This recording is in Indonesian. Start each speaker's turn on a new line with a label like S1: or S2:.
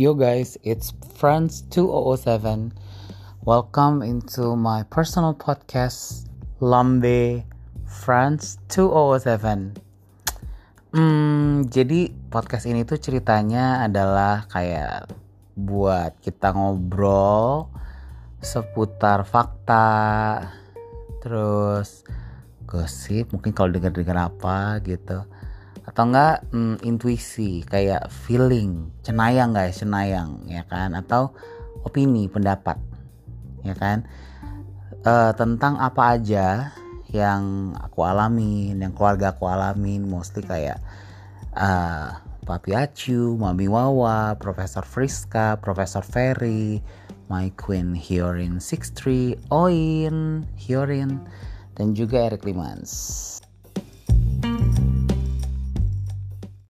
S1: Yo guys, it's Friends 2007. Welcome into my personal podcast Lambe Friends 207. Hmm, jadi podcast ini tuh ceritanya adalah kayak buat kita ngobrol seputar fakta, terus gosip, mungkin kalau dengar-dengar apa gitu atau enggak hmm, intuisi kayak feeling cenayang guys cenayang ya kan atau opini pendapat ya kan uh, tentang apa aja yang aku alamin yang keluarga aku alamin mostly kayak uh, Papi Acu, Mami Wawa, Profesor Friska, Profesor Ferry, My Queen Hyorin 63, Oin, Hyorin, dan juga Eric Limans.